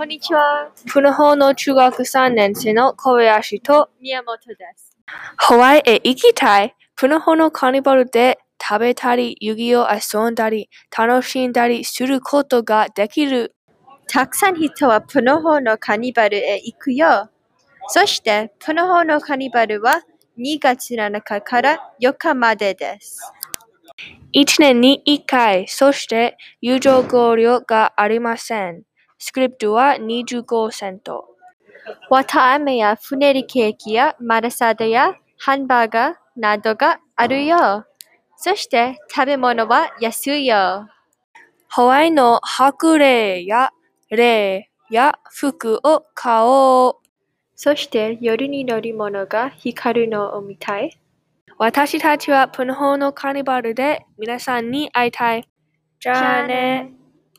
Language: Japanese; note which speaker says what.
Speaker 1: こんにちは。
Speaker 2: プノホの中学3年生の小林と
Speaker 1: 宮本です。
Speaker 2: ハワイへ行きたい。プノホのカーニバルで食べたり、遊戯を遊んだり、楽しんだりすることができる。
Speaker 1: たくさん人はプノホのカニバルへ行くよ。そして、プノホのカニバルは2月7日から4日までです。
Speaker 2: 1年に1回、そして友情考慮がありません。スクリプトは25セント。
Speaker 1: 綿あめやふねりケーキやマラサダやハンバーガーなどがあるよ。そして食べ物は安いよ。
Speaker 2: ハワイの白霊や霊や服を買おう。
Speaker 1: そして夜に乗り物が光るのを見たい。
Speaker 2: 私たちはプノホのカーニバルで皆さんに会いたい。じゃあね。